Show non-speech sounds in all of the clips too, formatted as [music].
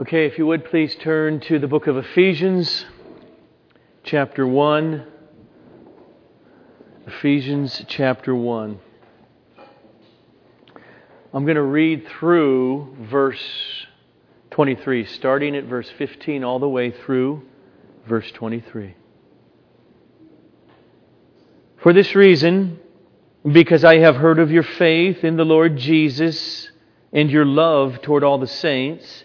Okay, if you would please turn to the book of Ephesians, chapter 1. Ephesians chapter 1. I'm going to read through verse 23, starting at verse 15 all the way through verse 23. For this reason, because I have heard of your faith in the Lord Jesus and your love toward all the saints,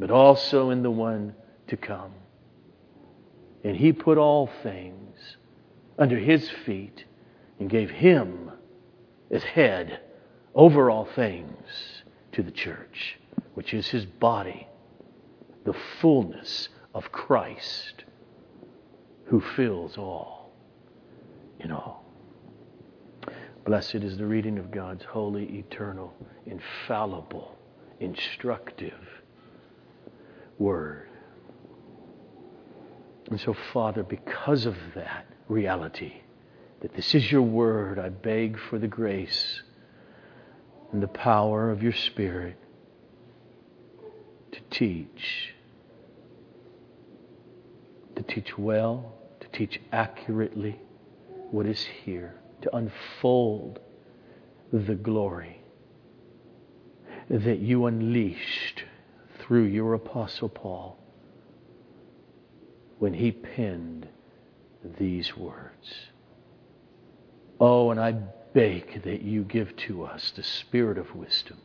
but also in the one to come. And he put all things under his feet and gave him as head over all things to the church, which is his body, the fullness of Christ, who fills all in all. Blessed is the reading of God's holy, eternal, infallible, instructive word. And so, Father, because of that reality, that this is your word, I beg for the grace and the power of your Spirit to teach. To teach well, to teach accurately what is here, to unfold the glory that you unleashed through your Apostle Paul when he penned these words. Oh, and I beg that you give to us the spirit of wisdom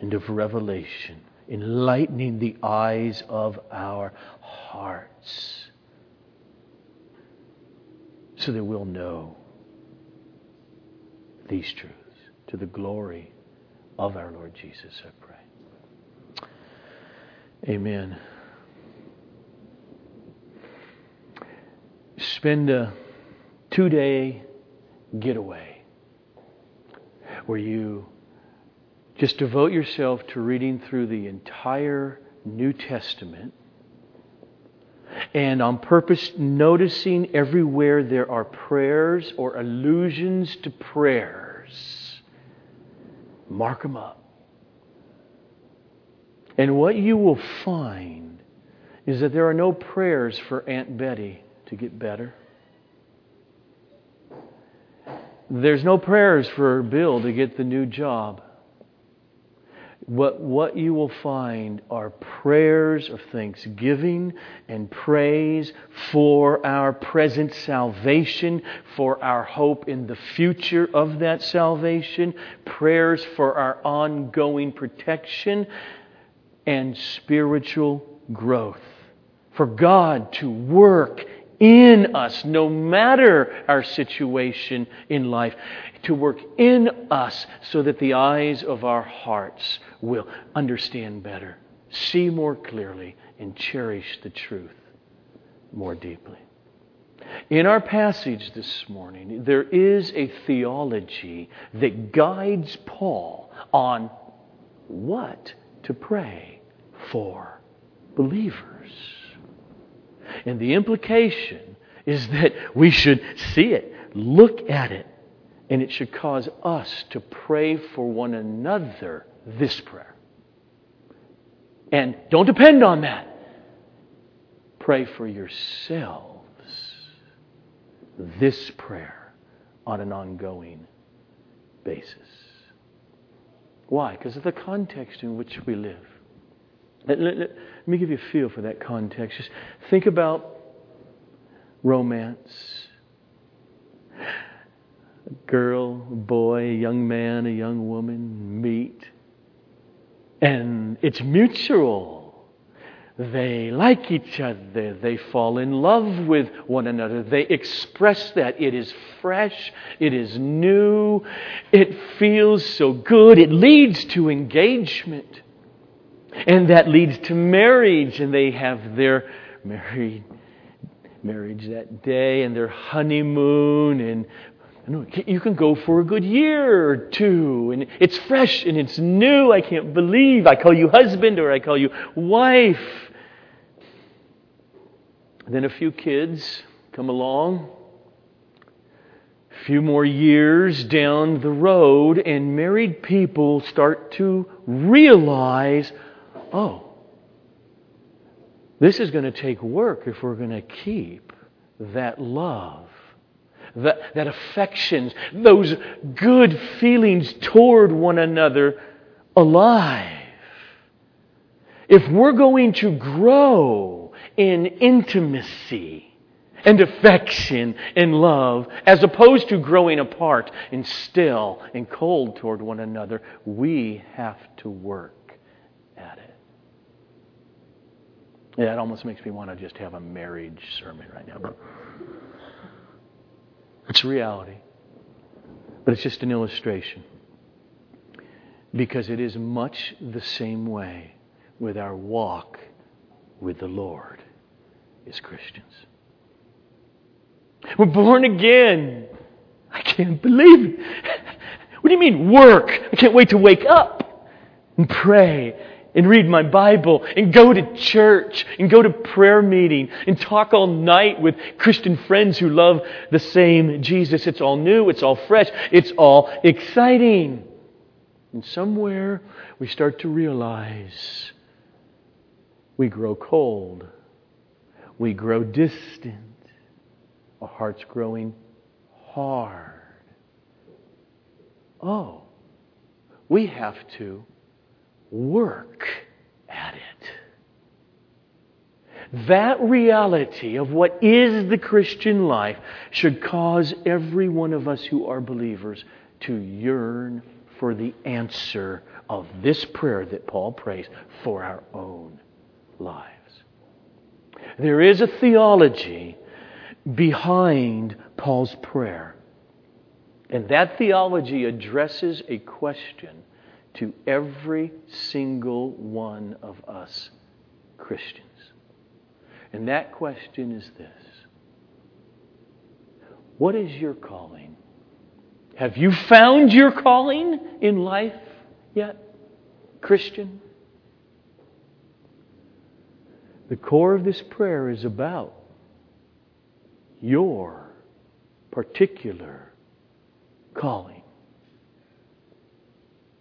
and of revelation, enlightening the eyes of our hearts so that we'll know these truths to the glory of our Lord Jesus, I pray. Amen. Spend a two day getaway where you just devote yourself to reading through the entire New Testament and on purpose noticing everywhere there are prayers or allusions to prayers. Mark them up. And what you will find is that there are no prayers for Aunt Betty to get better. There's no prayers for Bill to get the new job. What, what you will find are prayers of thanksgiving and praise for our present salvation, for our hope in the future of that salvation, prayers for our ongoing protection and spiritual growth. For God to work in us, no matter our situation in life, to work in us so that the eyes of our hearts will understand better, see more clearly, and cherish the truth more deeply. In our passage this morning, there is a theology that guides Paul on what to pray for believers. And the implication is that we should see it, look at it, and it should cause us to pray for one another this prayer. And don't depend on that. Pray for yourselves this prayer on an ongoing basis. Why? Because of the context in which we live. Let, let, let, me give you a feel for that context. Just think about romance. A girl, a boy, a young man, a young woman meet, and it's mutual. They like each other. They fall in love with one another. They express that. It is fresh. It is new. It feels so good. It leads to engagement. And that leads to marriage. And they have their married marriage that day and their honeymoon and you can go for a good year or two, and it's fresh and it's new. I can't believe I call you husband or I call you wife. then a few kids come along, a few more years down the road, and married people start to realize oh, this is going to take work if we're going to keep that love that, that affection, those good feelings toward one another alive. If we're going to grow in intimacy and affection and love, as opposed to growing apart and still and cold toward one another, we have to work at it. Yeah, it almost makes me want to just have a marriage sermon right now. But it's reality. But it's just an illustration. Because it is much the same way with our walk with the Lord as Christians. We're born again. I can't believe it. [laughs] What do you mean, work? I can't wait to wake up and pray and read my Bible and go to church and go to prayer meeting and talk all night with Christian friends who love the same Jesus. It's all new, it's all fresh, it's all exciting. And somewhere we start to realize we grow cold, we grow distant, our hearts growing hard. Oh, we have to work at it. That reality of what is the Christian life should cause every one of us who are believers to yearn for the answer of this prayer that Paul prays for our own lives. There is a theology behind Paul's prayer, and that theology addresses a question to every single one of us Christians. And that question is this What is your calling? Have you found your calling in life yet, Christian? The core of this prayer is about your particular calling.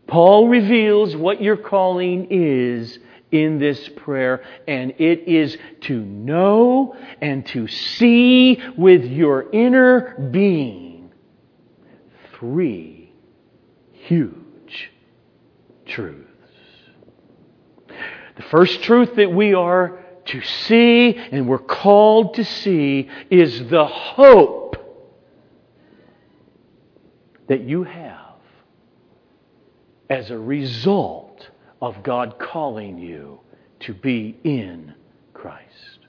Paul reveals what your calling is in this prayer, and it is to know and to see with your inner being three huge truths. The first truth that we are to see and we're called to see is the hope that you have as a result of God calling you to be in Christ.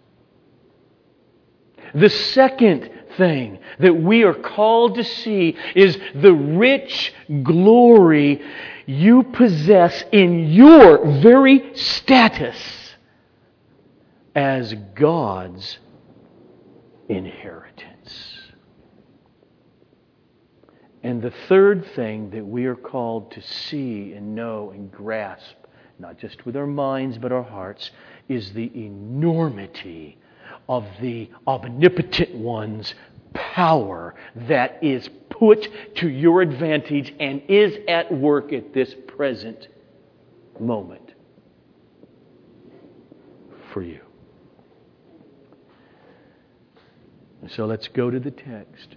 The second thing that we are called to see is the rich glory you possess in your very status as God's inheritance. And the third thing that we are called to see and know and grasp, not just with our minds but our hearts, is the enormity of the omnipotent one's power that is put to your advantage and is at work at this present moment for you. So let's go to the text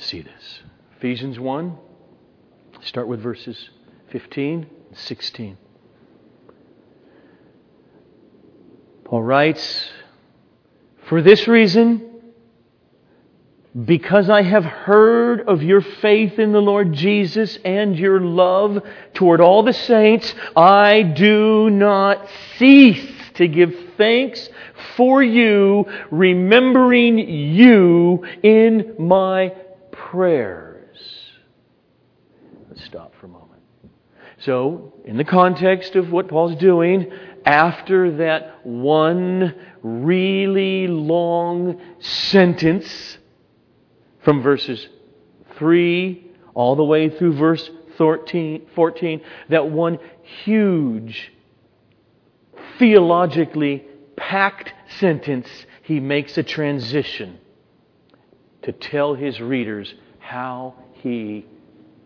see this. Ephesians 1, start with verses 15 and 16. Paul writes, For this reason, because I have heard of your faith in the Lord Jesus and your love toward all the saints, I do not cease to give thanks for you, remembering you in my prayers. Let's stop for a moment. So, in the context of what Paul's doing, after that one really long sentence from verses 3 all the way through verse 14, 14 that one huge, theologically packed sentence, he makes a transition to tell his readers how he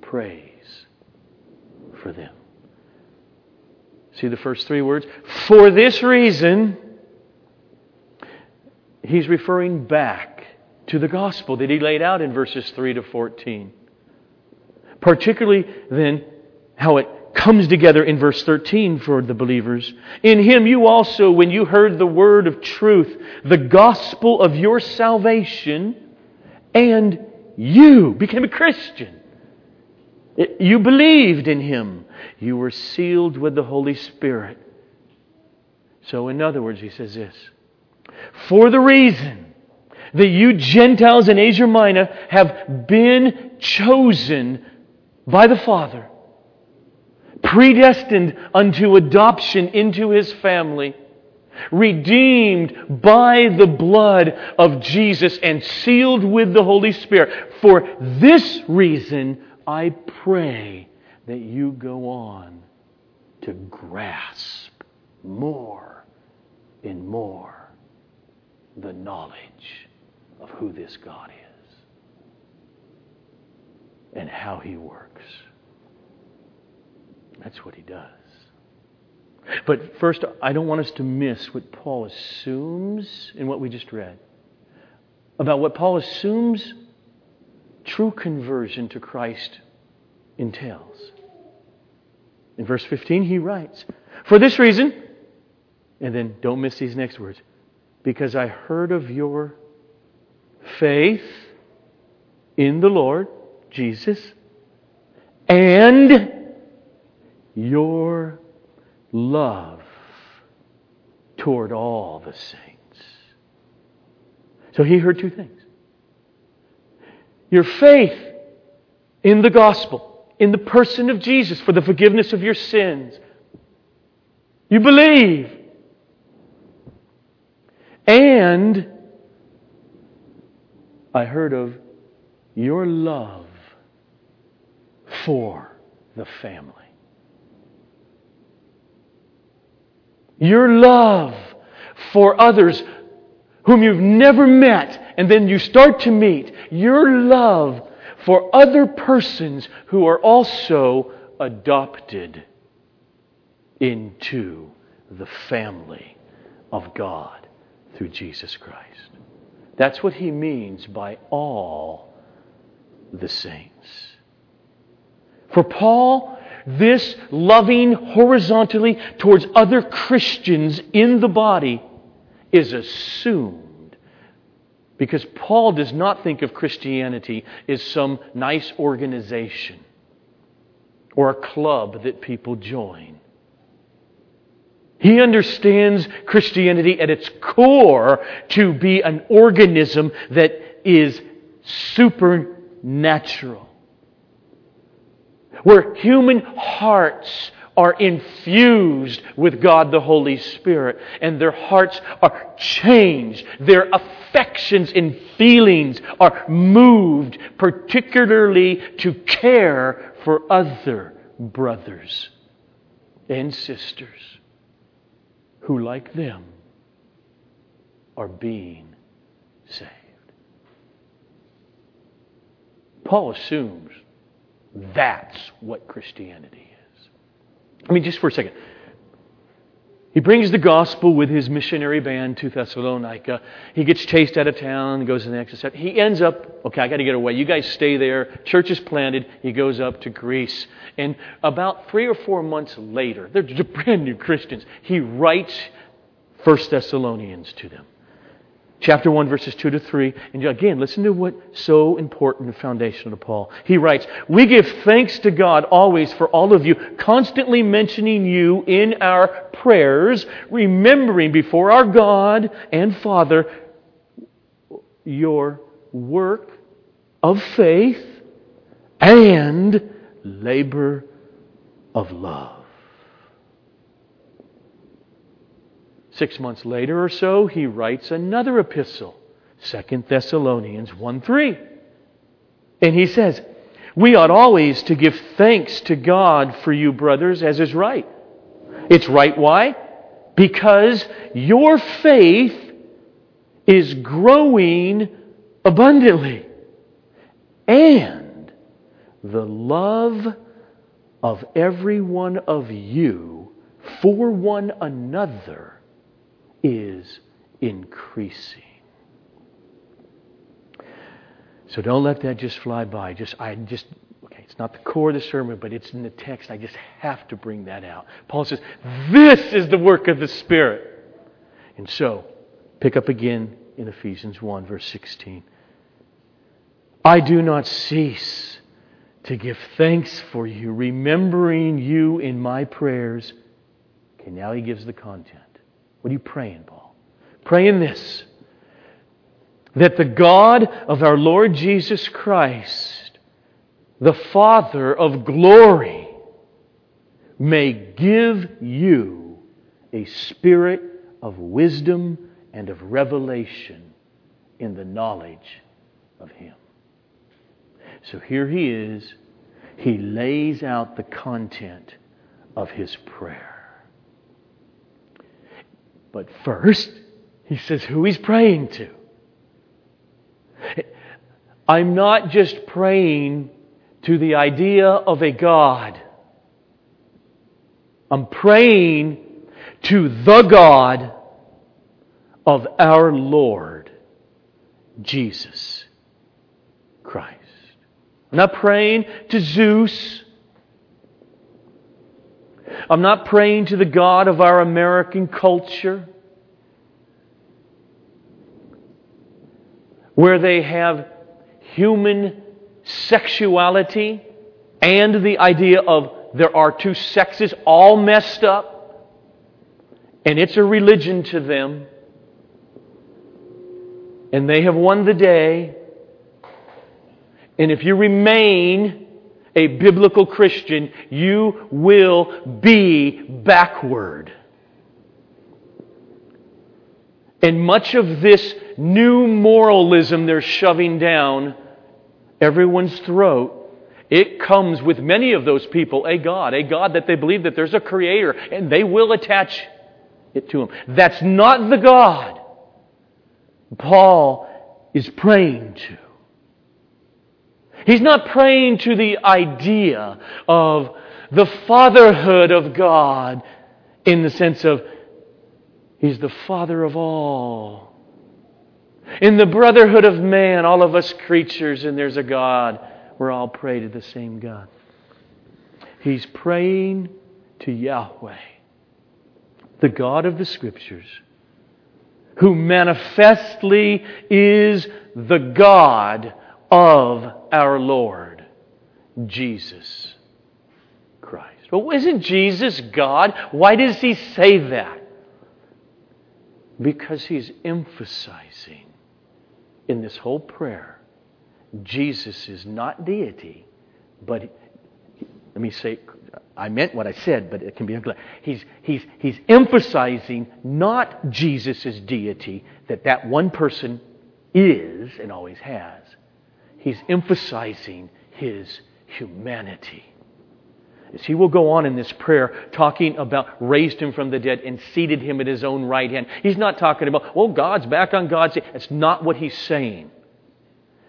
prays for them. See the first three words? For this reason, he's referring back to the gospel that he laid out in verses 3 to 14. Particularly, then, how it comes together in verse 13 for the believers. In him you also, when you heard the word of truth, the gospel of your salvation, and you became a Christian. You believed in him. You were sealed with the Holy Spirit. So, in other words, he says this For the reason that you Gentiles in Asia Minor have been chosen by the Father, predestined unto adoption into his family, redeemed by the blood of Jesus, and sealed with the Holy Spirit. For this reason, I pray that you go on to grasp more and more the knowledge of who this God is and how He works. That's what He does. But first, I don't want us to miss what Paul assumes in what we just read about what Paul assumes true conversion to Christ entails. In verse 15, he writes, For this reason, and then don't miss these next words, because I heard of your faith in the Lord Jesus and your love toward all the saints. So he heard two things your faith in the gospel, in the person of Jesus for the forgiveness of your sins. You believe. And I heard of your love for the family. Your love for others whom you've never met and then you start to meet your love for other persons who are also adopted into the family of God through Jesus Christ. That's what he means by all the saints. For Paul, this loving horizontally towards other Christians in the body is assumed because Paul does not think of Christianity as some nice organization or a club that people join. He understands Christianity at its core to be an organism that is supernatural, where human hearts are infused with God the Holy Spirit, and their hearts are changed. Their affections and feelings are moved, particularly to care for other brothers and sisters who, like them, are being saved. Paul assumes that's what Christianity is. I mean, just for a second. He brings the gospel with his missionary band to Thessalonica. He gets chased out of town, goes to the next. He ends up, okay, I got to get away. You guys stay there. Church is planted. He goes up to Greece. And about three or four months later, they're brand new Christians. He writes 1 Thessalonians to them. Chapter 1, verses 2 to 3. And again, listen to what's so important and foundational to Paul. He writes, We give thanks to God always for all of you, constantly mentioning you in our prayers, remembering before our God and Father your work of faith and labor of love. Six months later or so, he writes another epistle, 2 Thessalonians 1 3. And he says, We ought always to give thanks to God for you, brothers, as is right. It's right. Why? Because your faith is growing abundantly. And the love of every one of you for one another is increasing. So don't let that just fly by. Just I just okay, it's not the core of the sermon, but it's in the text. I just have to bring that out. Paul says, "This is the work of the Spirit." And so, pick up again in Ephesians 1 verse 16. I do not cease to give thanks for you, remembering you in my prayers. Okay, now he gives the content. What are you praying, Paul? Praying this that the God of our Lord Jesus Christ, the Father of glory, may give you a spirit of wisdom and of revelation in the knowledge of Him. So here he is. He lays out the content of his prayer. But first, he says who he's praying to. I'm not just praying to the idea of a God. I'm praying to the God of our Lord Jesus Christ. I'm not praying to Zeus. I'm not praying to the God of our American culture, where they have human sexuality and the idea of there are two sexes all messed up, and it's a religion to them, and they have won the day. And if you remain a biblical Christian, you will be backward. And much of this new moralism they're shoving down everyone's throat, it comes with many of those people a God, a God that they believe that there's a creator, and they will attach it to him. That's not the God Paul is praying to. He's not praying to the idea of the fatherhood of God in the sense of He's the Father of all. In the brotherhood of man, all of us creatures, and there's a God. We're all pray to the same God. He's praying to Yahweh, the God of the Scriptures, who manifestly is the God of our Lord Jesus Christ. Well, isn't Jesus God? Why does he say that? Because he's emphasizing in this whole prayer Jesus is not deity, but let me say, I meant what I said, but it can be unclear. He's, he's, he's emphasizing not Jesus' deity, that that one person is and always has, he's emphasizing his humanity. As he will go on in this prayer, talking about raised him from the dead and seated him at his own right hand. He's not talking about, well, God's back on God's. That's not what he's saying.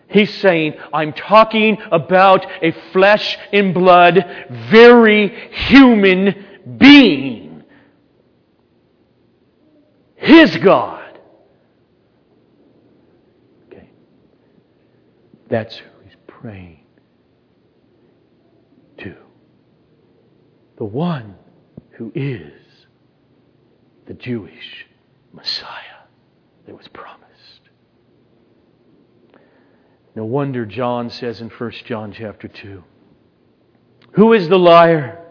He's saying, I'm talking about a flesh and blood, very human being. His God. That's who he's praying to. The one who is the Jewish Messiah that was promised. No wonder John says in 1 John chapter 2 Who is the liar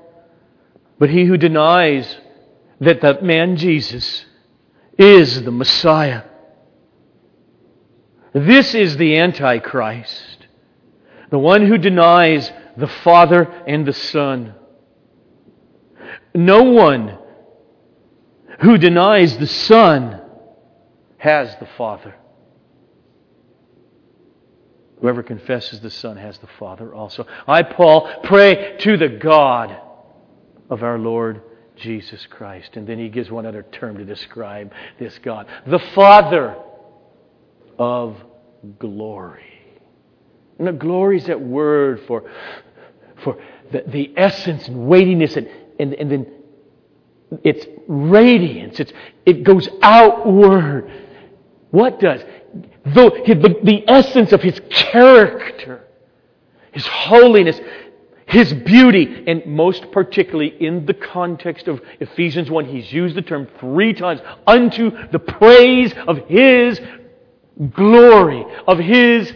but he who denies that the man Jesus is the Messiah? This is the Antichrist, the one who denies the Father and the Son. No one who denies the Son has the Father. Whoever confesses the Son has the Father also. I, Paul, pray to the God of our Lord Jesus Christ. And then he gives one other term to describe this God the Father of glory. And the glory is that word for, for the, the essence and weightiness and, and, and then its radiance. It's, it goes outward. What does? The, the, the essence of his character, his holiness, his beauty, and most particularly in the context of Ephesians 1, he's used the term three times unto the praise of his glory, of his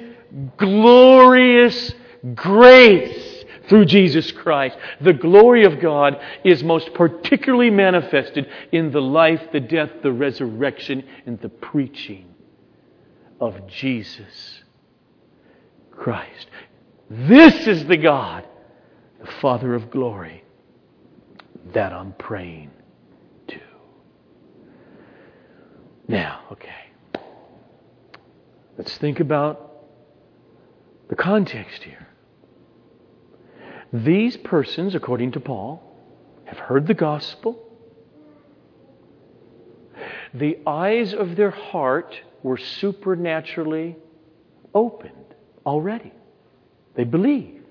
glorious grace through Jesus Christ. The glory of God is most particularly manifested in the life, the death, the resurrection, and the preaching of Jesus Christ. This is the God, the Father of glory, that I'm praying to. Now, okay. Let's think about the context here. These persons, according to Paul, have heard the gospel. The eyes of their heart were supernaturally opened already. They believed.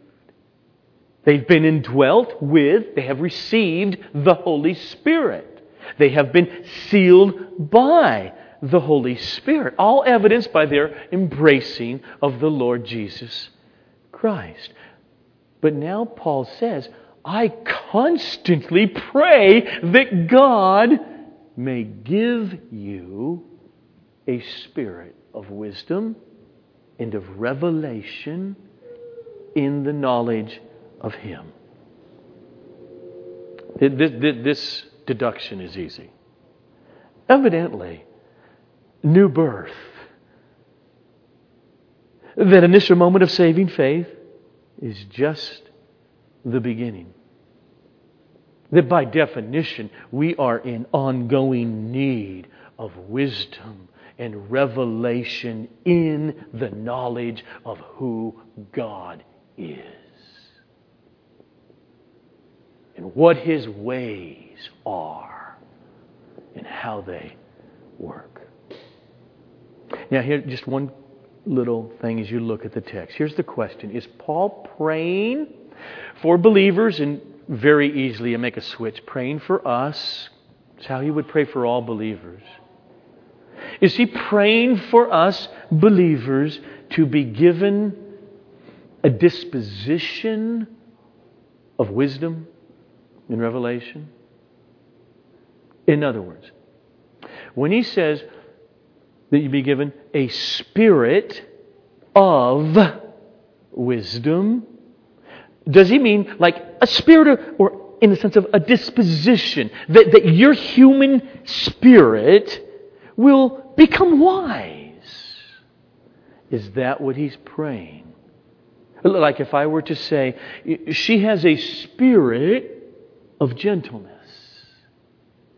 They've been indwelt with, they have received the Holy Spirit. They have been sealed by the Holy Spirit. All evidenced by their embracing of the Lord Jesus Christ. But now Paul says, I constantly pray that God may give you a spirit of wisdom and of revelation in the knowledge of Him. This deduction is easy. Evidently, new birth. That initial moment of saving faith is just the beginning. That by definition, we are in ongoing need of wisdom and revelation in the knowledge of who God is and what His ways are and how they work. Now, here, just one little thing as you look at the text. Here's the question Is Paul praying for believers? And very easily, you make a switch. Praying for us. It's how he would pray for all believers. Is he praying for us believers to be given a disposition of wisdom in revelation? In other words, when he says, that you be given a spirit of wisdom. Does he mean like a spirit or in the sense of a disposition, that, that your human spirit will become wise? Is that what he's praying? Like if I were to say, she has a spirit of gentleness.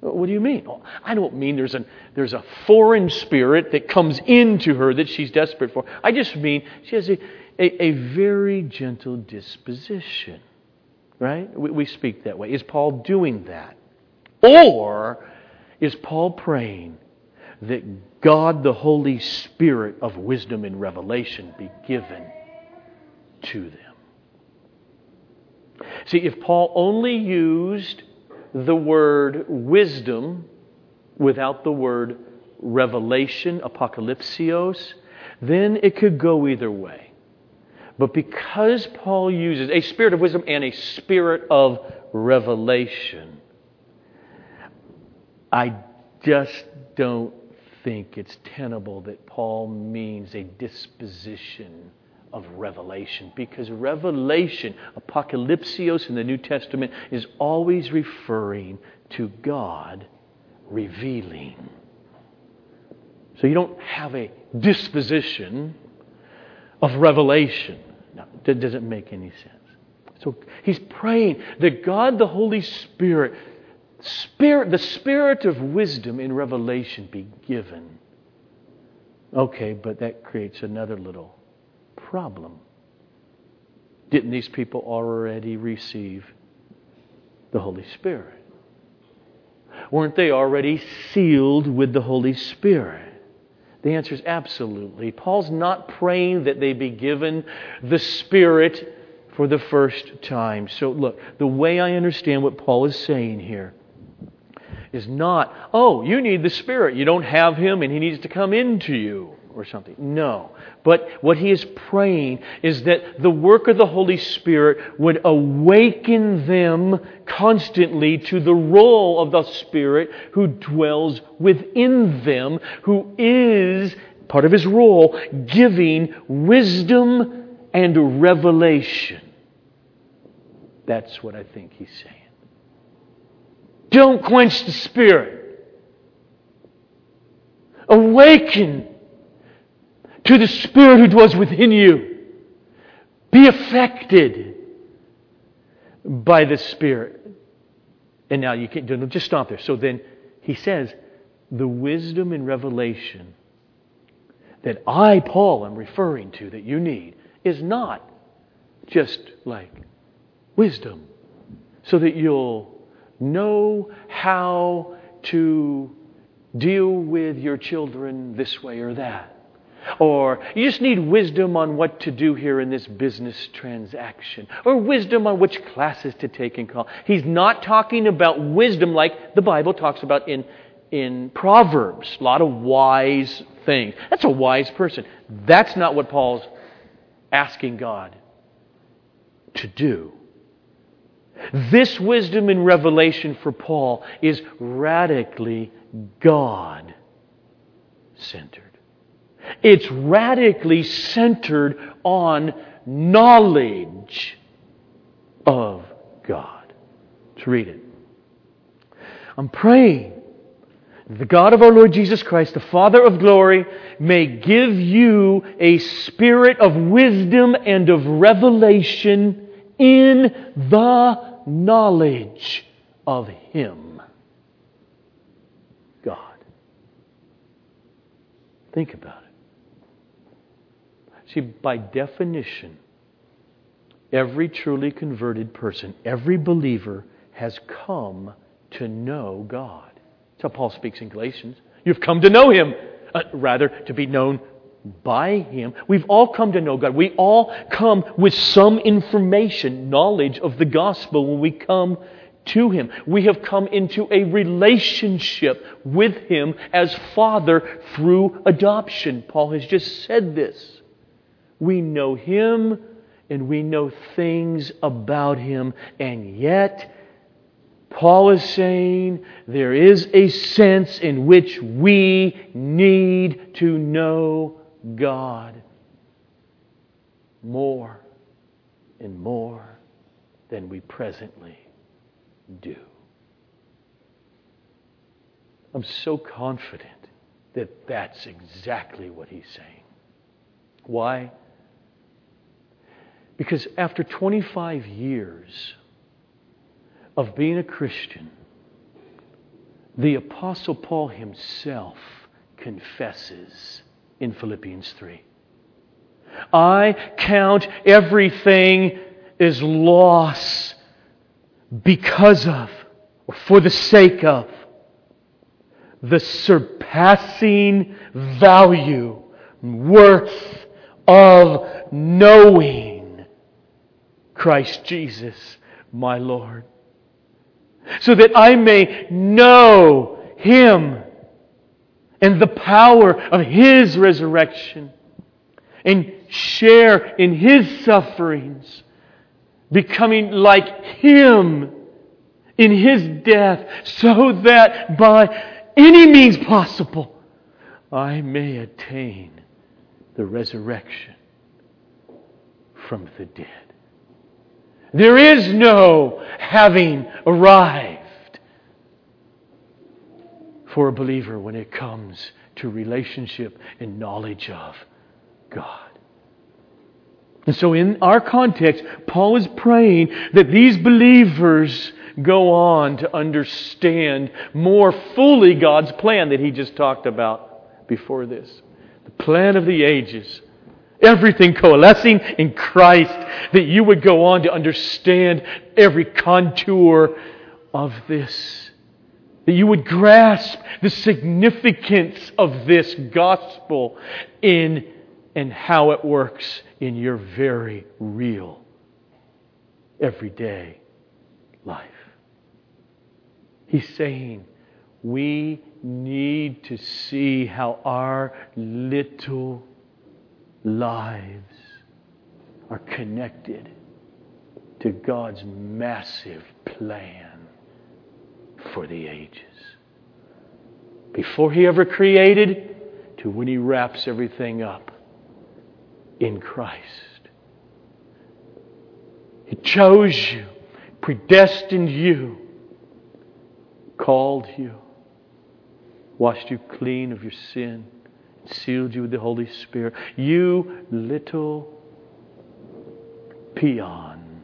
What do you mean? Oh, I don't mean there's, an, there's a foreign spirit that comes into her that she's desperate for. I just mean she has a, a, a very gentle disposition. Right? We, we speak that way. Is Paul doing that? Or is Paul praying that God, the Holy Spirit of wisdom and revelation, be given to them? See, if Paul only used the word wisdom without the word revelation, apocalypsios, then it could go either way. But because Paul uses a spirit of wisdom and a spirit of revelation, I just don't think it's tenable that Paul means a disposition of revelation because revelation, apocalypsios in the New Testament, is always referring to God revealing. So you don't have a disposition of revelation. No, that doesn't make any sense. So he's praying that God the Holy Spirit, Spirit, the Spirit of wisdom in revelation be given. Okay, but that creates another little problem. Didn't these people already receive the Holy Spirit? Weren't they already sealed with the Holy Spirit? The answer is absolutely. Paul's not praying that they be given the Spirit for the first time. So, look, the way I understand what Paul is saying here is not, oh, you need the Spirit. You don't have Him and He needs to come into you or something. No. But what he is praying is that the work of the Holy Spirit would awaken them constantly to the role of the Spirit who dwells within them, who is, part of his role, giving wisdom and revelation. That's what I think he's saying. Don't quench the Spirit. Awaken to the Spirit who dwells within you. Be affected by the Spirit. And now you can't just stop there. So then he says, the wisdom and revelation that I, Paul, am referring to that you need is not just like wisdom so that you'll know how to deal with your children this way or that. Or you just need wisdom on what to do here in this business transaction. Or wisdom on which classes to take and call. He's not talking about wisdom like the Bible talks about in, in Proverbs. A lot of wise things. That's a wise person. That's not what Paul's asking God to do. This wisdom in revelation for Paul is radically God centered. It's radically centered on knowledge of God. Let's read it. I'm praying that the God of our Lord Jesus Christ, the Father of glory, may give you a spirit of wisdom and of revelation in the knowledge of Him. God. Think about it. See, by definition, every truly converted person, every believer has come to know God. That's how Paul speaks in Galatians. You've come to know Him, uh, rather, to be known by Him. We've all come to know God. We all come with some information, knowledge of the gospel when we come to Him. We have come into a relationship with Him as Father through adoption. Paul has just said this. We know Him and we know things about Him, and yet, Paul is saying there is a sense in which we need to know God more and more than we presently do. I'm so confident that that's exactly what he's saying. Why? Because after 25 years of being a Christian, the Apostle Paul himself confesses in Philippians 3 I count everything as loss because of, or for the sake of, the surpassing value, worth of knowing Christ Jesus, my Lord. So that I may know Him and the power of His resurrection and share in His sufferings, becoming like Him in His death, so that by any means possible, I may attain the resurrection from the dead. There is no having arrived for a believer when it comes to relationship and knowledge of God. And so, in our context, Paul is praying that these believers go on to understand more fully God's plan that he just talked about before this. The plan of the ages. Everything coalescing in Christ, that you would go on to understand every contour of this. That you would grasp the significance of this gospel in and how it works in your very real, everyday life. He's saying, we need to see how our little lives are connected to God's massive plan for the ages. Before He ever created, to when He wraps everything up in Christ. He chose you, predestined you, called you, washed you clean of your sin, sealed you with the Holy Spirit. You little peon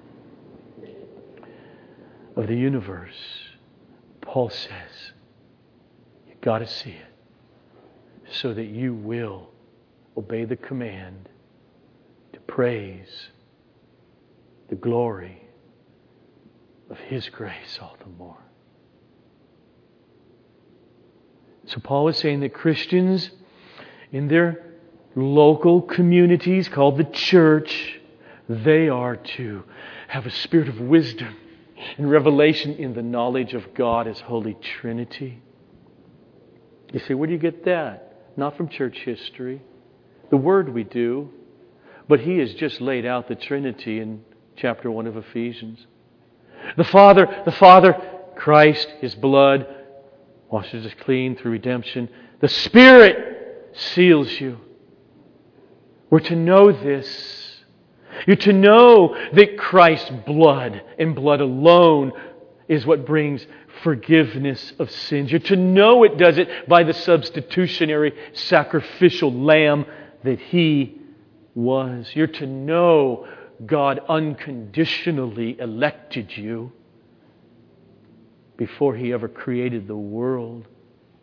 of the universe, Paul says, you've got to see it so that you will obey the command to praise the glory of His grace all the more. So, Paul is saying that Christians in their local communities called the church, they are to have a spirit of wisdom and revelation in the knowledge of God as Holy Trinity. You say, where do you get that? Not from church history. The Word we do, but he has just laid out the Trinity in chapter 1 of Ephesians. The Father, the Father, Christ, His blood, washes us clean through redemption. The Spirit seals you. We're to know this. You're to know that Christ's blood and blood alone is what brings forgiveness of sins. You're to know it does it by the substitutionary sacrificial lamb that He was. You're to know God unconditionally elected you before He ever created the world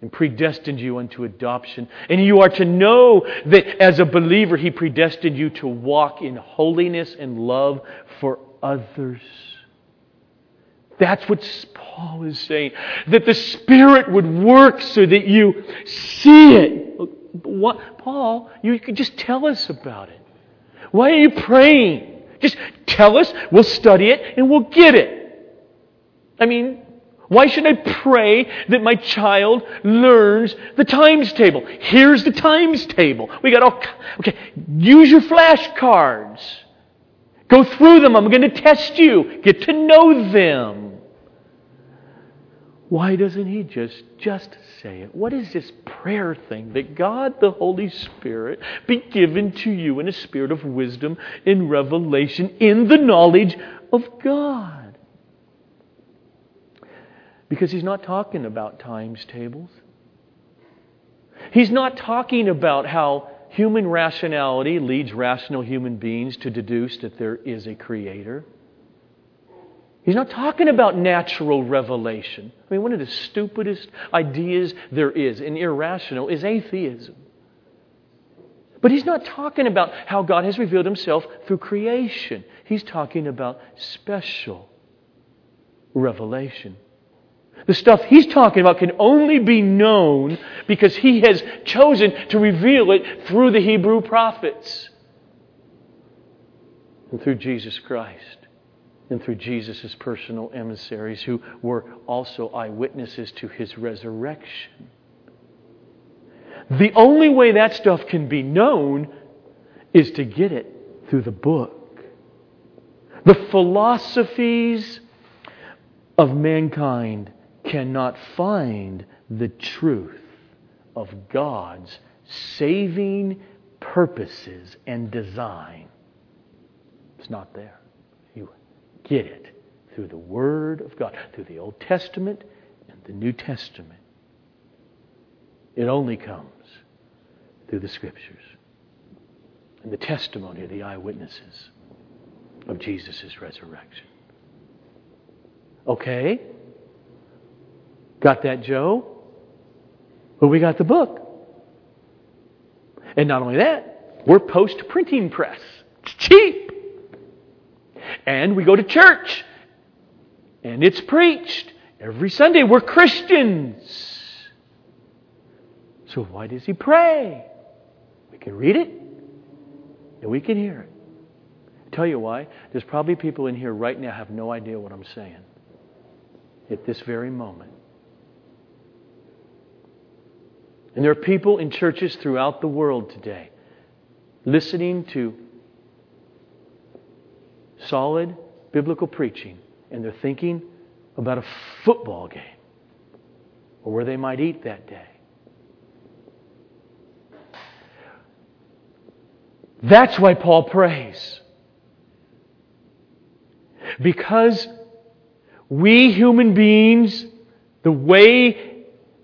and predestined you unto adoption. And you are to know that as a believer, He predestined you to walk in holiness and love for others. That's what Paul is saying. That the Spirit would work so that you see it. What, Paul, you could just tell us about it. Why are you praying? Just tell us, we'll study it, and we'll get it. I mean, why should I pray that my child learns the times table? Here's the times table. We got all, okay, use your flashcards. Go through them. I'm going to test you. Get to know them. Why doesn't he just just say it? What is this prayer thing that God the Holy Spirit be given to you in a spirit of wisdom in revelation in the knowledge of God? Because he's not talking about times tables. He's not talking about how human rationality leads rational human beings to deduce that there is a creator. He's not talking about natural revelation. I mean, one of the stupidest ideas there is and irrational is atheism. But he's not talking about how God has revealed himself through creation. He's talking about special revelation. The stuff he's talking about can only be known because he has chosen to reveal it through the Hebrew prophets and through Jesus Christ and through Jesus' personal emissaries who were also eyewitnesses to his resurrection. The only way that stuff can be known is to get it through the book. The philosophies of mankind cannot find the truth of God's saving purposes and design, it's not there. You get it through the Word of God, through the Old Testament and the New Testament. It only comes through the Scriptures and the testimony of the eyewitnesses of Jesus' resurrection. Okay? Got that, Joe? But we got the book. And not only that, we're post printing press. It's cheap. And we go to church. And it's preached. Every Sunday we're Christians. So why does he pray? We can read it and we can hear it. Tell you why. There's probably people in here right now have no idea what I'm saying at this very moment. And there are people in churches throughout the world today listening to solid biblical preaching, and they're thinking about a football game or where they might eat that day. That's why Paul prays. Because we human beings, the way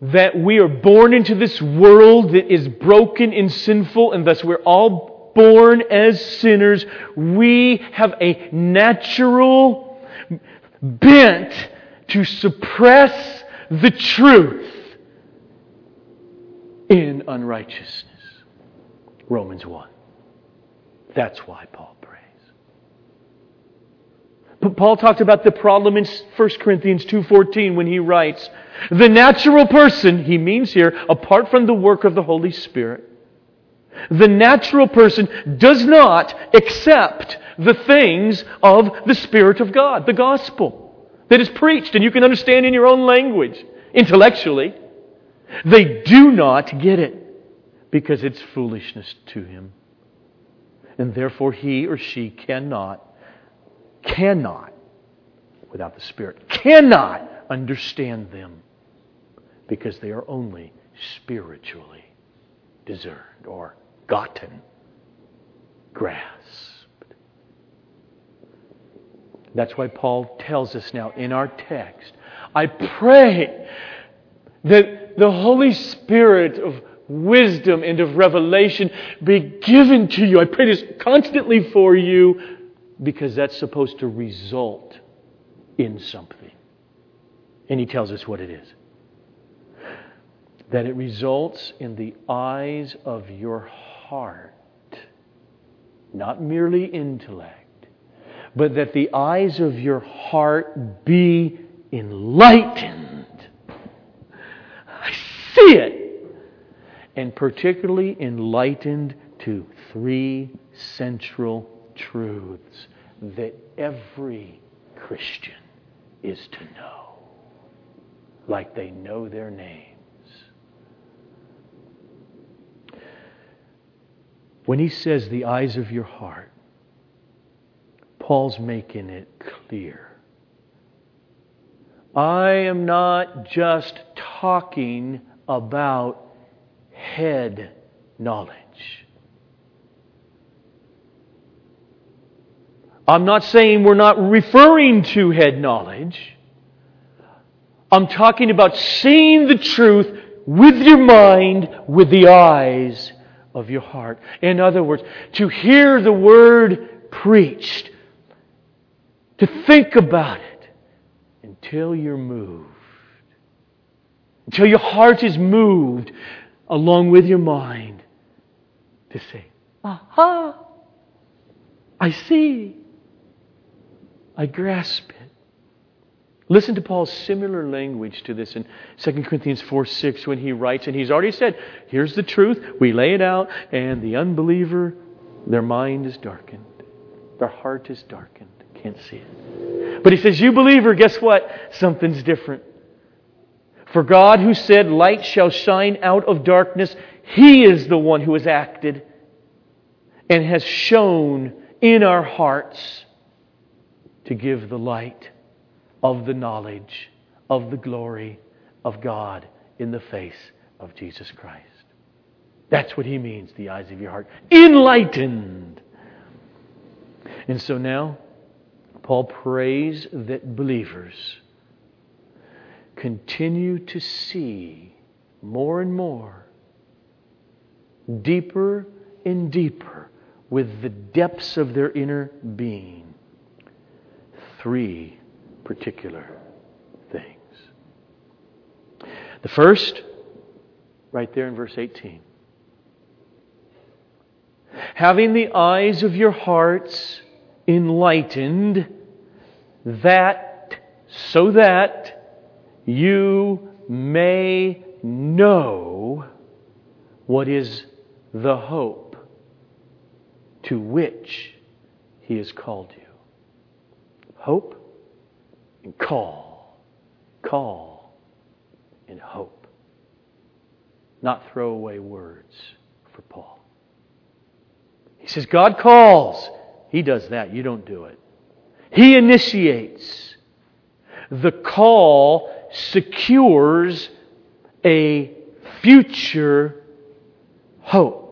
that we are born into this world that is broken and sinful, and thus we're all born as sinners, we have a natural bent to suppress the truth in unrighteousness. Romans 1. That's why Paul Paul talked about the problem in 1 Corinthians 2:14 when he writes, "The natural person, he means here, apart from the work of the Holy Spirit, the natural person does not accept the things of the Spirit of God, the gospel that is preached and you can understand in your own language, intellectually. They do not get it because it's foolishness to him and therefore he or she cannot, cannot, without the Spirit, cannot understand them because they are only spiritually discerned or gotten, grasped. That's why Paul tells us now in our text I pray that the Holy Spirit of wisdom and of revelation be given to you. I pray this constantly for you because that's supposed to result in something. And he tells us what it is that it results in the eyes of your heart, not merely intellect, but that the eyes of your heart be enlightened. I see it and particularly enlightened to three central truths that every Christian is to know, like they know their names. When he says the eyes of your heart, Paul's making it clear. I am not just talking about head knowledge. I'm not saying we're not referring to head knowledge. I'm talking about seeing the truth with your mind, with the eyes of your heart. In other words, to hear the word preached, to think about it until you're moved, until your heart is moved along with your mind to say, Aha! I see. I grasp it. Listen to Paul's similar language to this in 2 Corinthians 4 6 when he writes, and he's already said, Here's the truth. We lay it out, and the unbeliever, their mind is darkened. Their heart is darkened. Can't see it. But he says, You believer, guess what? Something's different. For God, who said, Light shall shine out of darkness, He is the one who has acted and has shown in our hearts to give the light of the knowledge of the glory of God in the face of Jesus Christ. That's what he means, the eyes of your heart. Enlightened. And so now, Paul prays that believers continue to see more and more, deeper and deeper, with the depths of their inner being, three particular things. The first, right there in verse 18 having the eyes of your hearts enlightened, that, so that you may know what is the hope to which He has called you. Hope and call. Call and hope. Not throwaway words for Paul. He says, God calls. He does that. You don't do it. He initiates. The call secures a future hope.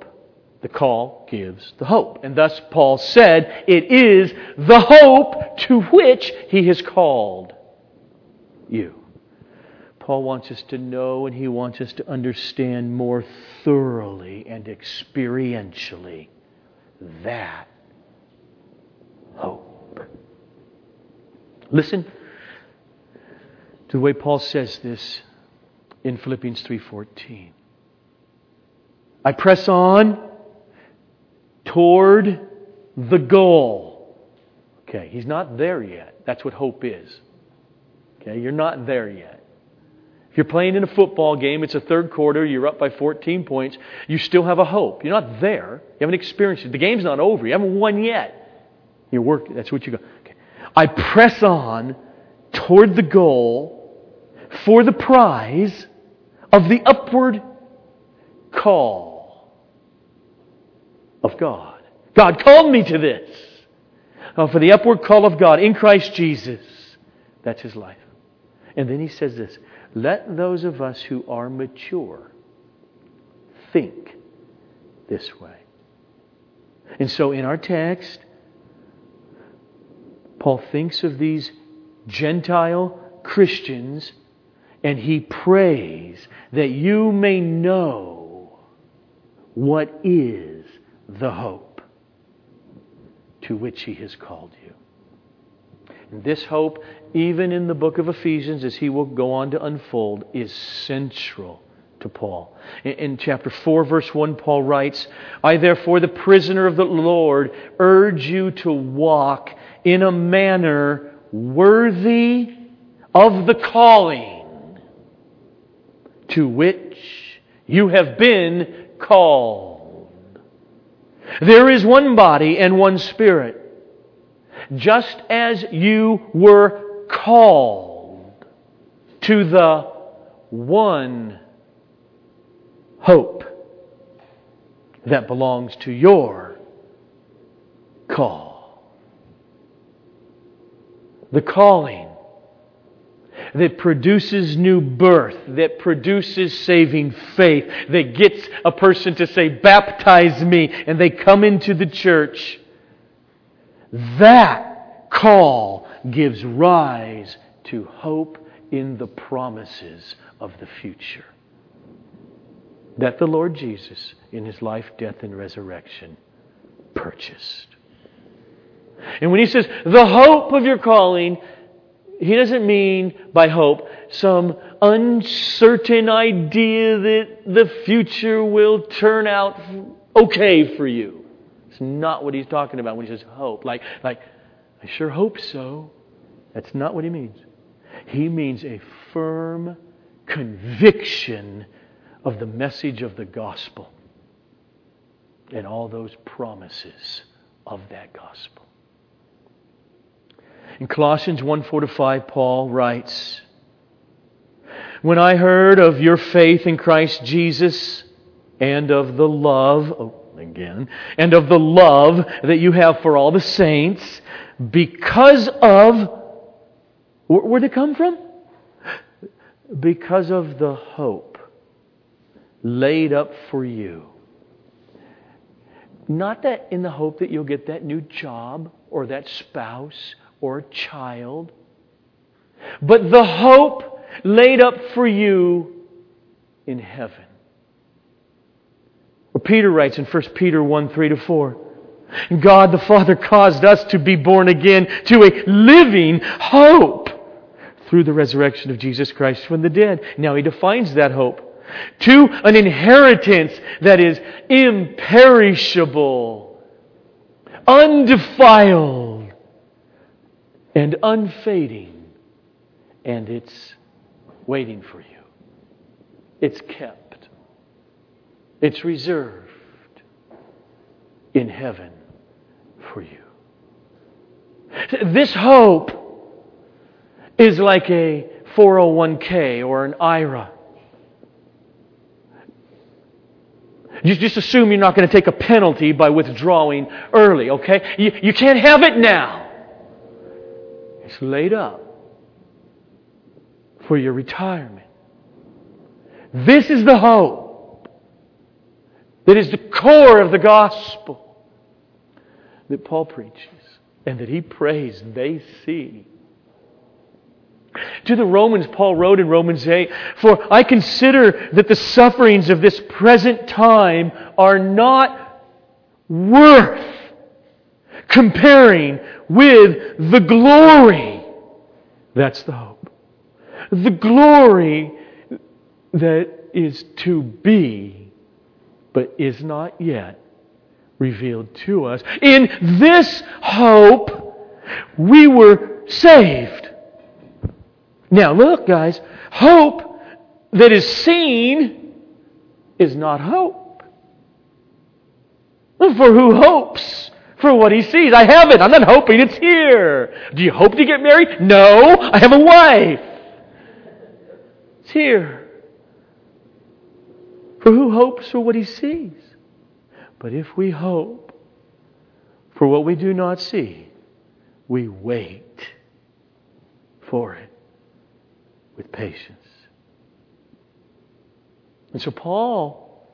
The call gives the hope. And thus Paul said, it is the hope to which he has called you. Paul wants us to know and he wants us to understand more thoroughly and experientially that hope. Listen to the way Paul says this in Philippians 3:14. I press on toward the goal. Okay, he's not there yet. That's what hope is. Okay, you're not there yet. If you're playing in a football game, it's a third quarter, you're up by 14 points, you still have a hope. You're not there. You haven't experienced it. The game's not over. You haven't won yet. You work, that's what you go. Okay. I press on toward the goal for the prize of the upward call of God. God called me to this. Uh, for the upward call of God in Christ Jesus. That's his life. And then he says this let those of us who are mature think this way. And so in our text, Paul thinks of these Gentile Christians and he prays that you may know what is the hope to which he has called you. And this hope, even in the book of Ephesians, as he will go on to unfold, is central to Paul. In, chapter 4, verse 1, Paul writes, I therefore, the prisoner of the Lord, urge you to walk in a manner worthy of the calling to which you have been called. There is one body and one spirit just as you were called to the one hope that belongs to your call. The calling that produces new birth, that produces saving faith, that gets a person to say, Baptize me, and they come into the church that call gives rise to hope in the promises of the future that the Lord Jesus, in his life, death, and resurrection, purchased. And when he says the hope of your calling, he doesn't mean by hope some uncertain idea that the future will turn out okay for you. It's not what he's talking about when he says hope. Like, like, I sure hope so. That's not what he means. He means a firm conviction of the message of the gospel and all those promises of that gospel. In Colossians 1 4 to 5, Paul writes, When I heard of your faith in Christ Jesus and of the love, oh, again, and of the love that you have for all the saints because of, where'd it come from? because of the hope laid up for you. Not that in the hope that you'll get that new job or that spouse or child, but the hope laid up for you in heaven. Or Peter writes in 1 Peter 1 3 to 4. God the Father caused us to be born again to a living hope through the resurrection of Jesus Christ from the dead. Now he defines that hope to an inheritance that is imperishable, undefiled, and unfading. And it's waiting for you. It's kept. It's reserved in heaven for you. This hope is like a 401k or an IRA. You just assume you're not going to take a penalty by withdrawing early, okay? You, you can't have it now. It's laid up for your retirement. This is the hope that is the core of the gospel that Paul preaches and that he prays they see. To the Romans, Paul wrote in Romans 8, For I consider that the sufferings of this present time are not worth comparing with the glory. That's the hope. The glory that is to be, but is not yet revealed to us. In this hope, we were saved. Now, look, guys, hope that is seen is not hope. For who hopes for what he sees? I have it. I'm not hoping it's here. Do you hope to get married? No, I have a wife. It's here. For who hopes for what he sees? But if we hope for what we do not see, we wait for it with patience. And so Paul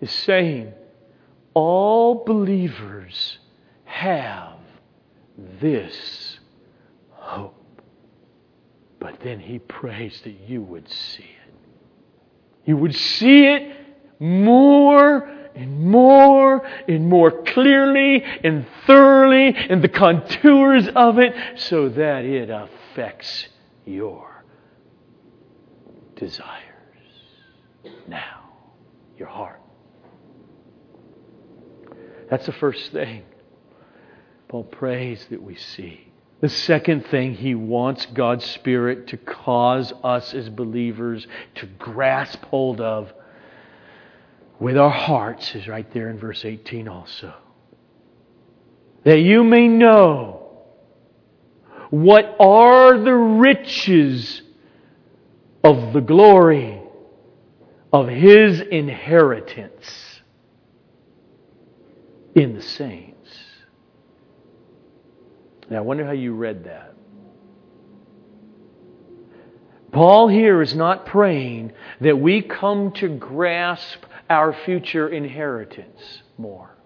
is saying all believers have this hope. But then he prays that you would see it. You would see it more and more and more clearly and thoroughly in the contours of it so that it affects your desires now, your heart. That's the first thing Paul prays that we see. The second thing he wants God's Spirit to cause us as believers to grasp hold of with our hearts is right there in verse 18 also. That you may know what are the riches of the glory of his inheritance in the saints. Now, I wonder how you read that. Paul here is not praying that we come to grasp our future inheritance more.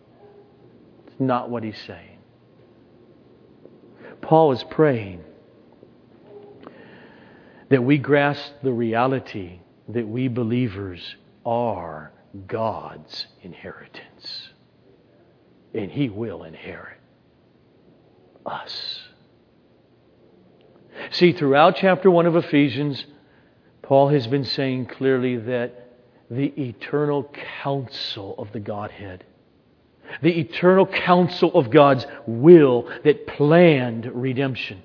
It's not what he's saying. Paul is praying that we grasp the reality that we believers are God's inheritance. And He will inherit us. See, throughout chapter 1 of Ephesians, Paul has been saying clearly that the eternal counsel of the Godhead, the eternal counsel of God's will that planned redemption,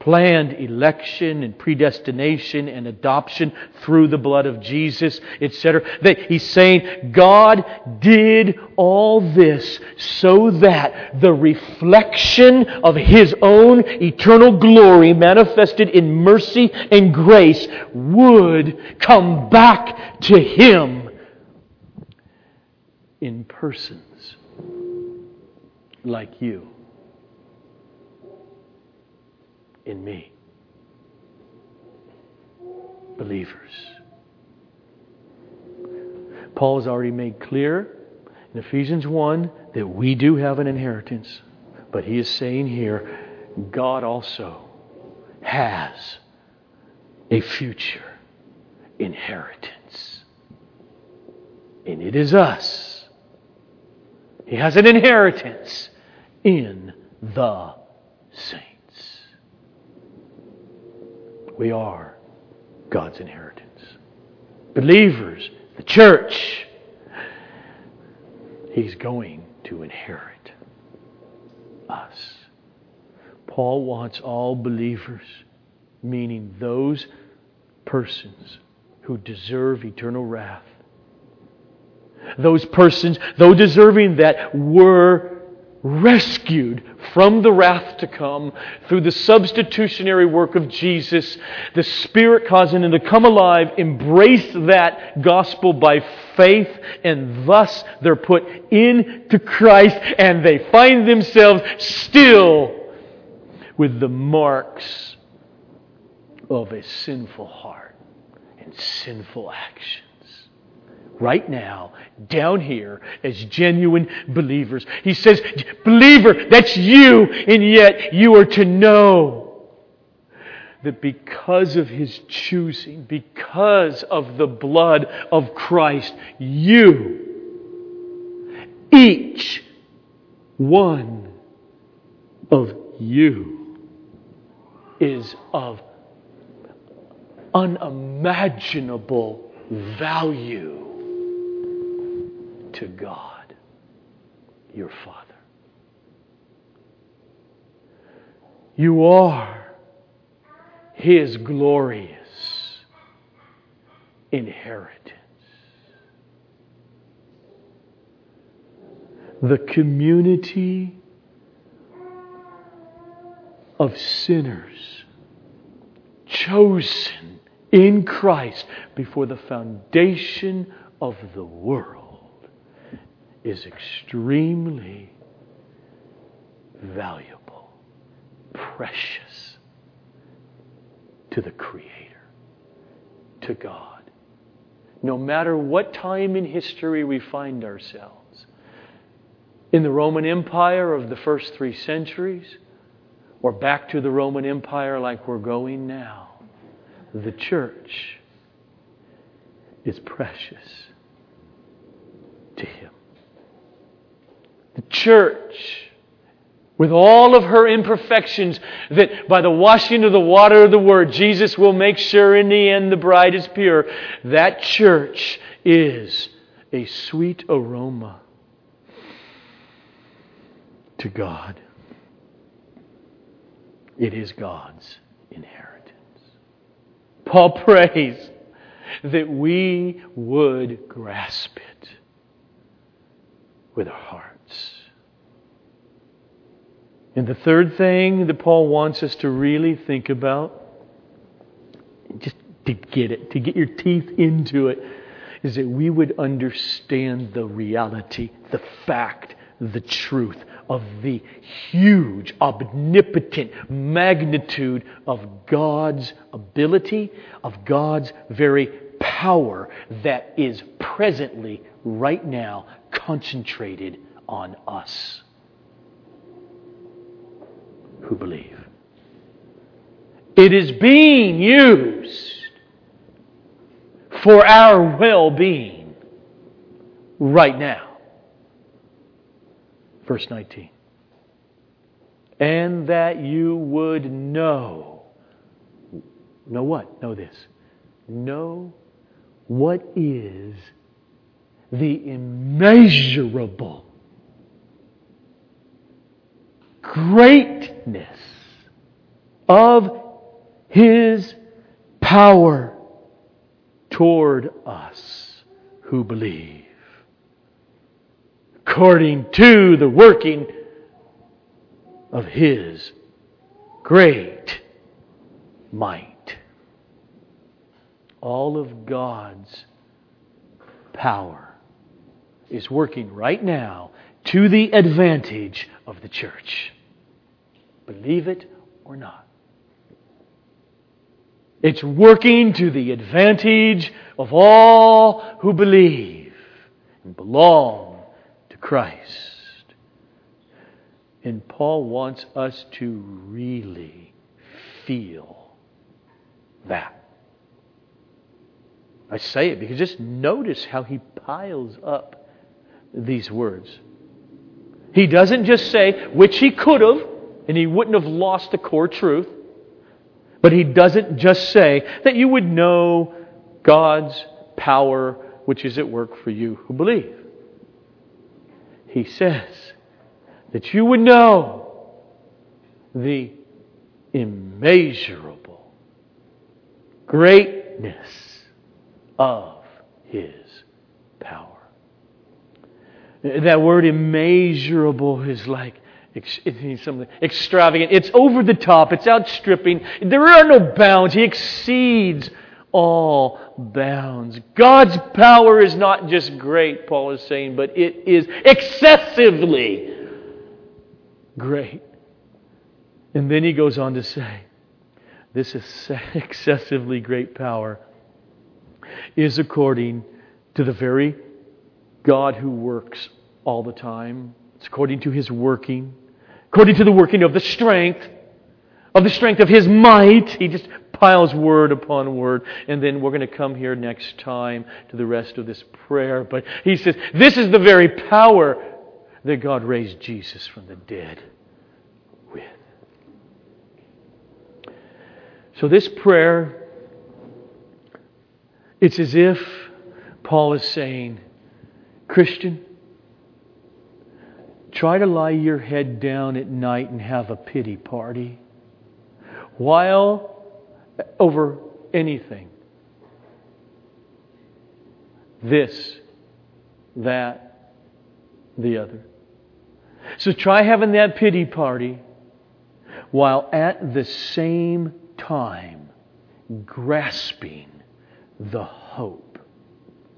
planned election and predestination and adoption through the blood of Jesus, etc. That he's saying God did all this so that the reflection of his own eternal glory manifested in mercy and grace would come back to him in persons like you. In me. believers. Paul has already made clear in Ephesians 1 that we do have an inheritance. But he is saying here, God also has a future inheritance. And it is us. He has an inheritance in the saints. We are God's inheritance. Believers, the church, He's going to inherit us. Paul wants all believers, meaning those persons who deserve eternal wrath. Those persons, though deserving that, were rescued from the wrath to come through the substitutionary work of Jesus, the Spirit causing them to come alive, embrace that gospel by faith, and thus they're put into Christ and they find themselves still with the marks of a sinful heart and sinful action right now, down here, as genuine believers. He says, Believer, that's you, and yet you are to know that because of his choosing, because of the blood of Christ, you, each one of you, is of unimaginable value to God, your Father. You are His glorious inheritance. The community of sinners chosen in Christ before the foundation of the world is extremely valuable, precious to the Creator, to God. No matter what time in history we find ourselves, in the Roman Empire of the first three centuries, or back to the Roman Empire like we're going now, the church is precious to Him the church, with all of her imperfections, that by the washing of the water of the Word, Jesus will make sure in the end the bride is pure. That church is a sweet aroma to God. It is God's inheritance. Paul [laughs] prays that we would grasp it with our heart. And the third thing that Paul wants us to really think about, just to get it, to get your teeth into it, is that we would understand the reality, the fact, the truth of the huge, omnipotent magnitude of God's ability, of God's very power that is presently, right now, concentrated on us who believe. It is being used for our well being right now. Verse 19. And that you would know. Know what? Know this. Know what is the immeasurable greatness of His power toward us who believe, according to the working of His great might. All of God's power is working right now to the advantage of the church. Believe it or not. It's working to the advantage of all who believe and belong to Christ. And Paul wants us to really feel that. I say it because just notice how he piles up these words. He doesn't just say, which he could have, and he wouldn't have lost the core truth. But he doesn't just say that you would know God's power which is at work for you who believe. He says that you would know the immeasurable greatness of his power. That word immeasurable is like something extravagant. It's over the top. It's outstripping. There are no bounds. He exceeds all bounds. God's power is not just great, Paul is saying, but it is excessively great. And then he goes on to say, this is [laughs] excessively great power is according to the very God who works all the time. It's according to his working according to the working of the strength, of the strength of his might. He just piles word upon word. And then we're going to come here next time to the rest of this prayer. But he says, This is the very power that God raised Jesus from the dead with. So this prayer, it's as if Paul is saying, Christian, Try to lie your head down at night and have a pity party. While over anything. This, that, the other. So try having that pity party while at the same time grasping the hope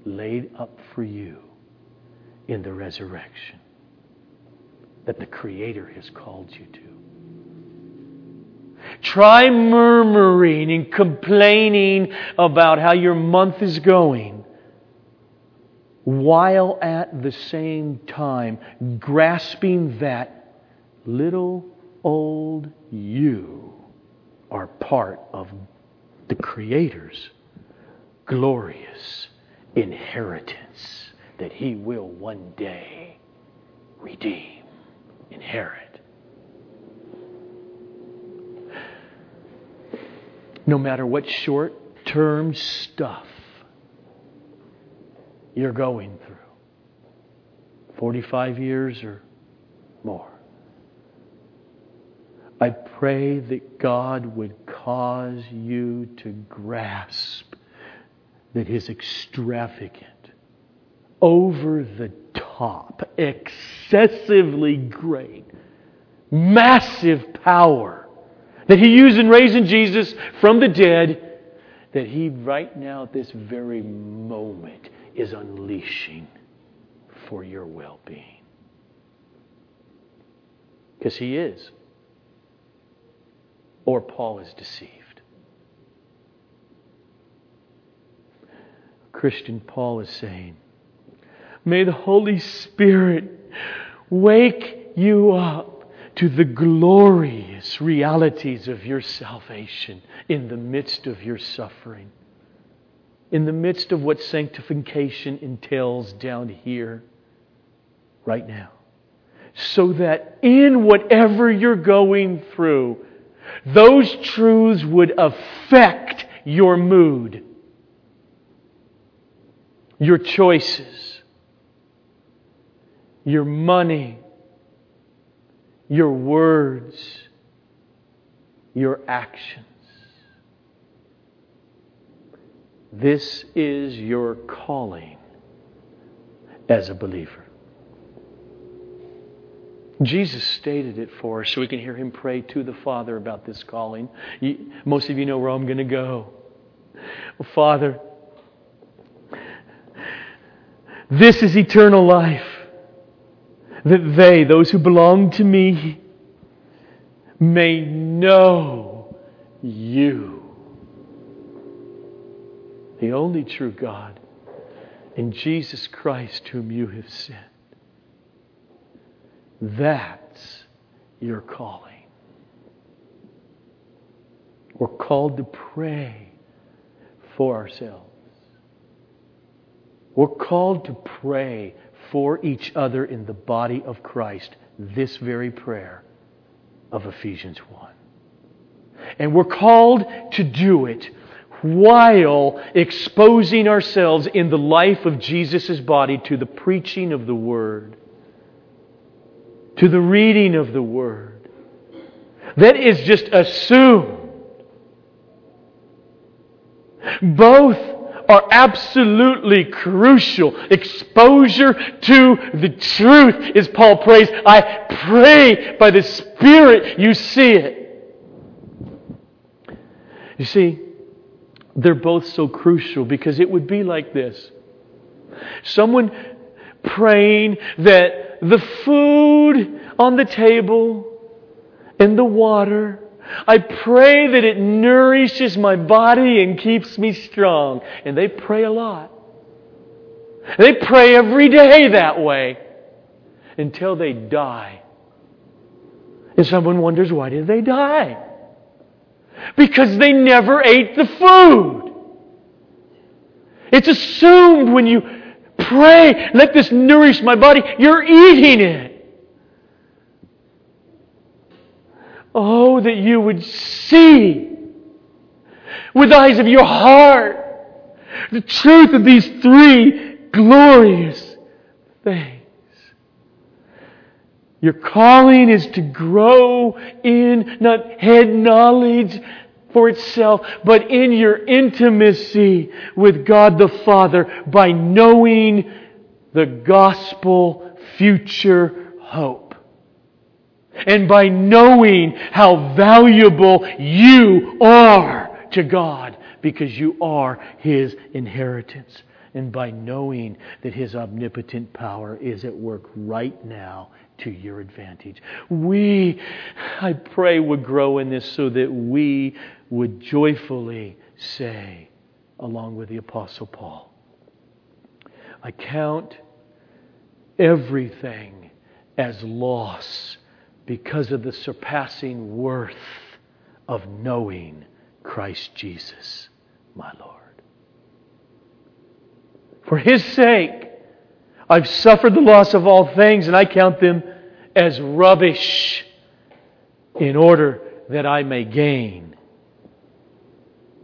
laid up for you in the resurrection that the Creator has called you to. Try murmuring and complaining about how your month is going while at the same time grasping that little old you are part of the Creator's glorious inheritance that He will one day redeem inherit. No matter what short term stuff you're going through 45 years or more. I pray that God would cause you to grasp that His extravagant, over the top, excessively great, massive power that He used in raising Jesus from the dead, that He right now, at this very moment, is unleashing for your well being. Because He is. Or Paul is deceived. Christian Paul is saying, May the Holy Spirit wake you up to the glorious realities of your salvation in the midst of your suffering, in the midst of what sanctification entails down here, right now. So that in whatever you're going through, those truths would affect your mood, your choices your money, your words, your actions. This is your calling as a believer. Jesus stated it for us so we can hear him pray to the Father about this calling. Most of you know where I'm going to go. Father, this is eternal life that they, those who belong to me, may know you, the only true God, and Jesus Christ, whom you have sent. That's your calling. We're called to pray for ourselves. We're called to pray for each other in the body of Christ, this very prayer of Ephesians 1. And we're called to do it while exposing ourselves in the life of Jesus' body to the preaching of the Word, to the reading of the Word. That is just assumed. Both are absolutely crucial. Exposure to the truth, is Paul prays. I pray by the Spirit you see it. You see, they're both so crucial because it would be like this someone praying that the food on the table and the water, I pray that it nourishes my body and keeps me strong. And they pray a lot. They pray every day that way until they die. And someone wonders, why did they die? because they never ate the food. It's assumed when you pray, let this nourish my body, you're eating it. Oh, that you would see with the eyes of your heart the truth of these three glorious things. Your calling is to grow in not head knowledge for itself, but in your intimacy with God the Father by knowing the gospel future hope. And by knowing how valuable you are to God because you are His inheritance. And by knowing that His omnipotent power is at work right now to your advantage. We, I pray, would grow in this so that we would joyfully say, along with the Apostle Paul, I count everything as loss because of the surpassing worth of knowing Christ Jesus, my Lord. For His sake, I've suffered the loss of all things, and I count them as rubbish in order that I may gain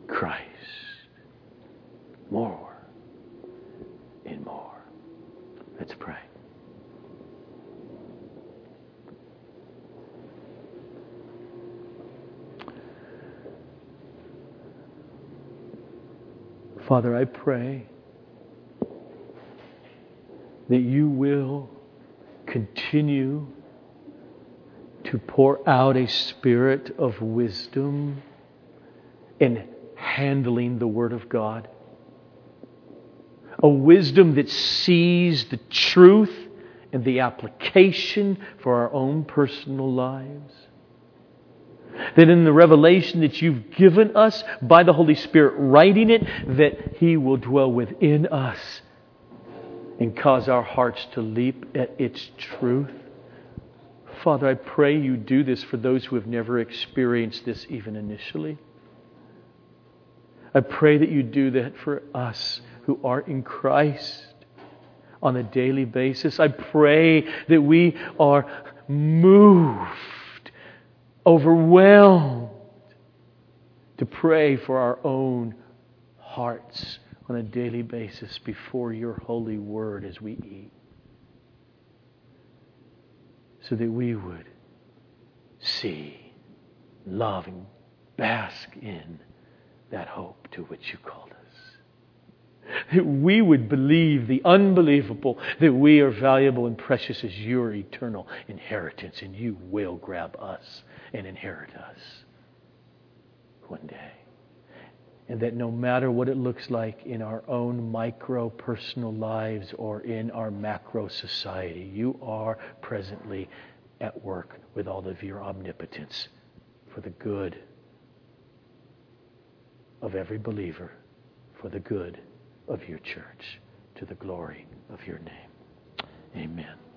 Christ. More and more. Let's pray. Father, I pray that you will continue to pour out a spirit of wisdom in handling the Word of God. A wisdom that sees the truth and the application for our own personal lives. That in the revelation that you've given us by the Holy Spirit, writing it, that He will dwell within us and cause our hearts to leap at its truth. Father, I pray you do this for those who have never experienced this even initially. I pray that you do that for us who are in Christ on a daily basis. I pray that we are moved, overwhelmed to pray for our own hearts on a daily basis before your holy word as we eat. So that we would see, love, and bask in that hope to which you called us. That we would believe the unbelievable, that we are valuable and precious as your eternal inheritance, and you will grab us and inherit us one day. And that no matter what it looks like in our own micro personal lives or in our macro society, you are presently at work with all of your omnipotence for the good of every believer for the good of your church to the glory of your name. Amen.